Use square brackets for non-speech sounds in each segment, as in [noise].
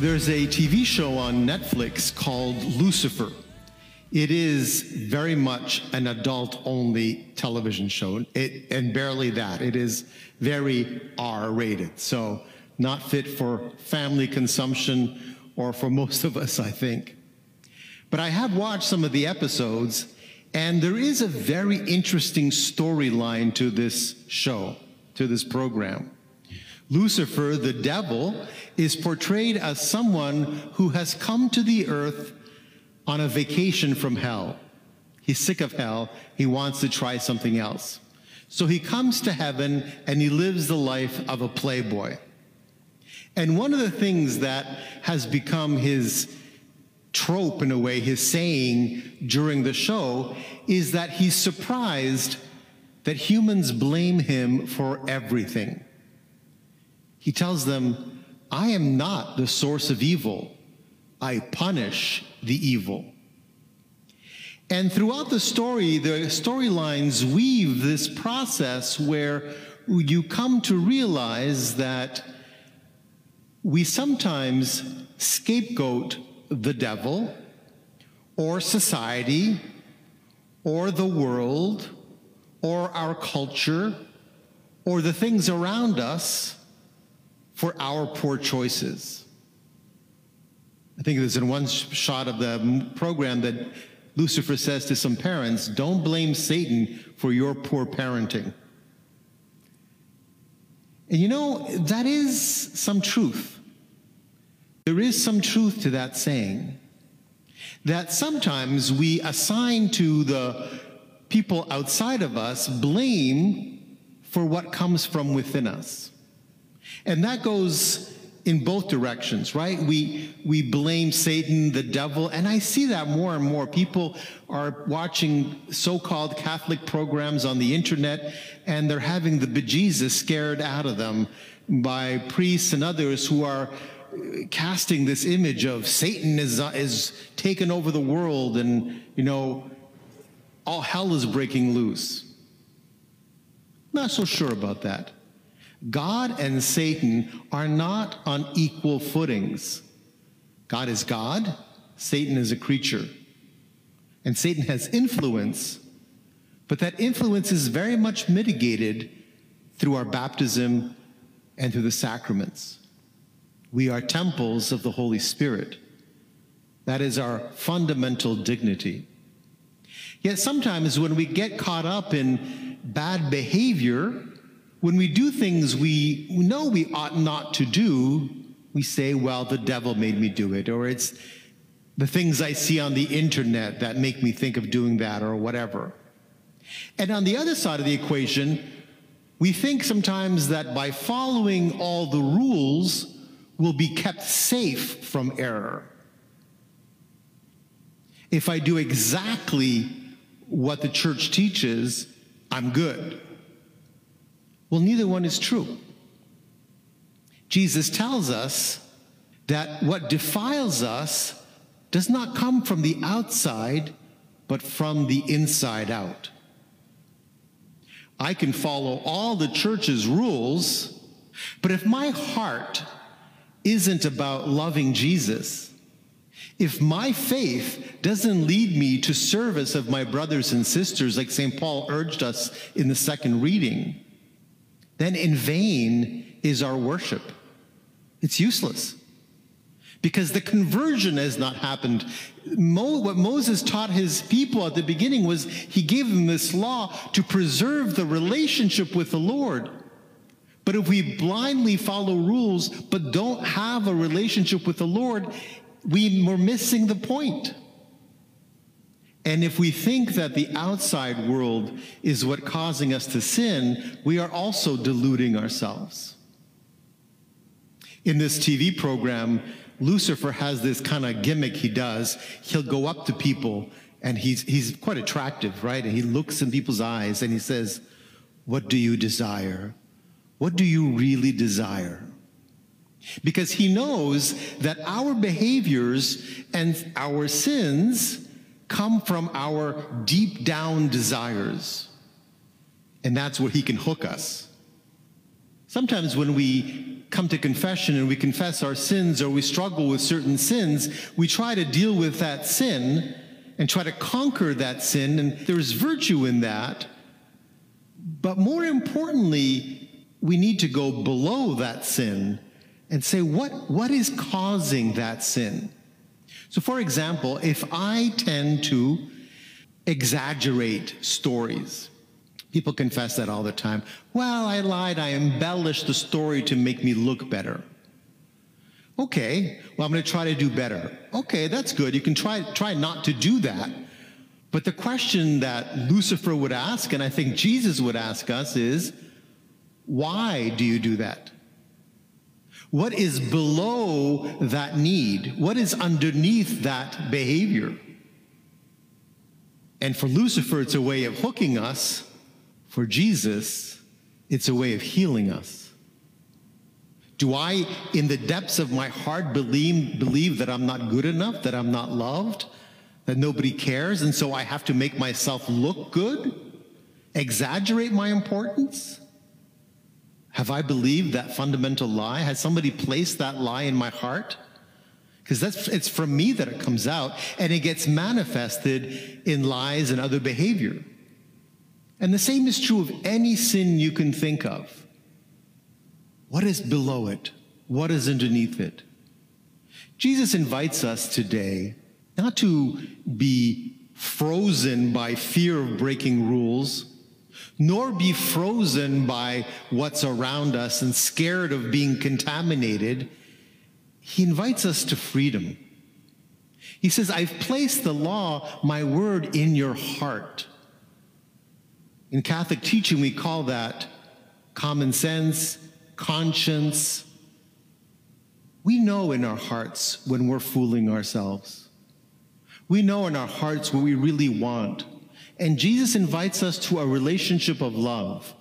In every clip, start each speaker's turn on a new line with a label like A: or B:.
A: There's a TV show on Netflix called Lucifer. It is very much an adult only television show, it, and barely that. It is very R rated, so not fit for family consumption or for [laughs] most of us, I think. But I have watched some of the episodes, and there is a very interesting storyline to this show, to this program. Lucifer, the devil, is portrayed as someone who has come to the earth on a vacation from hell. He's sick of hell. He wants to try something else. So he comes to heaven and he lives the life of a playboy. And one of the things that has become his trope, in a way, his saying during the show, is that he's surprised that humans blame him for everything. He tells them, I am not the source of evil. I punish the evil. And throughout the story, the storylines weave this process where you come to realize that we sometimes scapegoat the devil or society or the world or our culture or the things around us for our poor choices. I think there's in one shot of the program that Lucifer says to some parents, Don't blame Satan for your poor parenting. And you know, that is some truth. There is some truth to that saying. That sometimes we assign to the people outside of us blame for what comes from within us. And that goes in both directions, right? We we blame Satan, the devil, and I see that more and more. People are watching so-called Catholic programs on the internet, and they're having the bejesus scared out of them by priests and others who are casting this image of Satan is uh, is taken over the world, and you know, all hell is breaking loose. Not so sure about that. God and Satan are not on equal footings. God is God, Satan is a creature. And Satan has influence, but that influence is very much mitigated through our baptism and through the sacraments. We are temples of the Holy Spirit. That is our fundamental dignity. Yet sometimes when we get caught up in bad behavior, when we do things we know we ought not to do, we say, well, the devil made me do it, or it's the things I see on the internet that make me think of doing that, or whatever. And on the other side of the equation, we think sometimes that by following all the rules, we'll be kept safe from error. If I do exactly what the church teaches, I'm good. Well, neither one is true. Jesus tells us that what defiles us does not come from the outside, but from the inside out. I can follow all the church's rules, but if my heart isn't about loving Jesus, if my faith doesn't lead me to service of my brothers and sisters, like St. Paul urged us in the second reading, then in vain is our worship. It's useless. Because the conversion has not happened. Mo, what Moses taught his people at the beginning was he gave them this law to preserve the relationship with the Lord. But if we blindly follow rules but don't have a relationship with the Lord, we, we're missing the point. And if we think that the outside world is what causing us to sin, we are also deluding ourselves. In this TV program, Lucifer has this kind of gimmick he does. He'll go up to people and he's, he's quite attractive, right? And he looks in people's eyes and he says, What do you desire? What do you really desire? Because he knows that our behaviors and our sins come from our deep down desires. And that's where he can hook us. Sometimes when we come to confession and we confess our sins or we struggle with certain sins, we try to deal with that sin and try to conquer that sin, and there's virtue in that. But more importantly, we need to go below that sin and say, what, what is causing that sin? So, for example, if I tend to exaggerate stories, people confess that all the time. Well, I lied, I embellished the story to make me look better. Okay, well, I'm going to try to do better. Okay, that's good. You can try, try not to do that. But the question that Lucifer would ask, and I think Jesus would ask us, is why do you do that? What is below that need? What is underneath that behavior? And for Lucifer, it's a way of hooking us. For Jesus, it's a way of healing us. Do I, in the depths of my heart, believe, believe that I'm not good enough, that I'm not loved, that nobody cares, and so I have to make myself look good? Exaggerate my importance? Have I believed that fundamental lie? Has somebody placed that lie in my heart? Because that's it's from me that it comes out and it gets manifested in lies and other behavior. And the same is true of any sin you can think of. What is below it? What is underneath it? Jesus invites us today not to be frozen by fear of breaking rules nor be frozen by what's around us and scared of being contaminated. He invites us to freedom. He says, I've placed the law, my word, in your heart. In Catholic teaching, we call that common sense, conscience. We know in our hearts when we're fooling ourselves. We know in our hearts what we really want. And Jesus invites us to a relationship of love,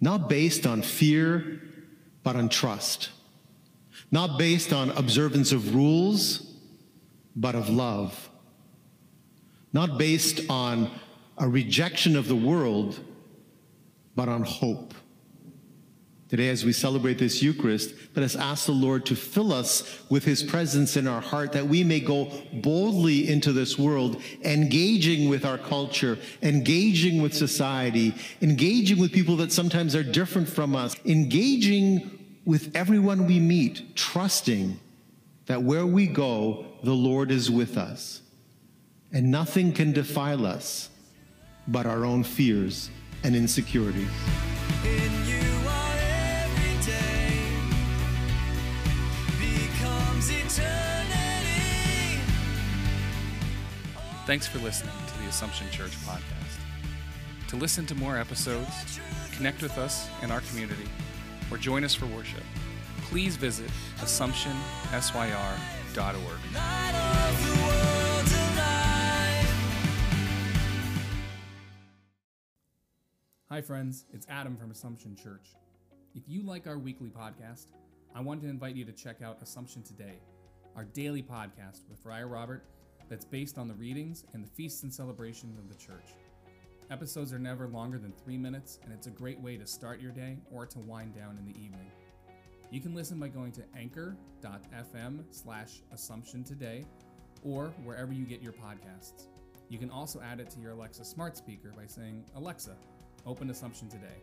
A: not based on fear, but on trust. Not based on observance of rules, but of love. Not based on a rejection of the world, but on hope. Today, as we celebrate this Eucharist, let us ask the Lord to fill us with his presence in our heart that we may go boldly into this world, engaging with our culture, engaging with society, engaging with people that sometimes are different from us, engaging with everyone we meet, trusting that where we go, the Lord is with us. And nothing can defile us but our own fears and insecurities.
B: In
C: Thanks for listening to the Assumption Church podcast. To listen to more episodes, connect with us in our community, or join us for worship, please visit AssumptionSYR.org.
D: Hi, friends. It's Adam from Assumption Church. If you like our weekly podcast, I want to invite you to check out Assumption Today, our daily podcast with Friar Robert that's based on the readings and the feasts and celebrations of the church. Episodes are never longer than three minutes, and it's a great way to start your day or to wind down in the evening. You can listen by going to anchor.fm slash assumption today or wherever you get your podcasts. You can also add it to your Alexa smart speaker by saying, Alexa, open Assumption today.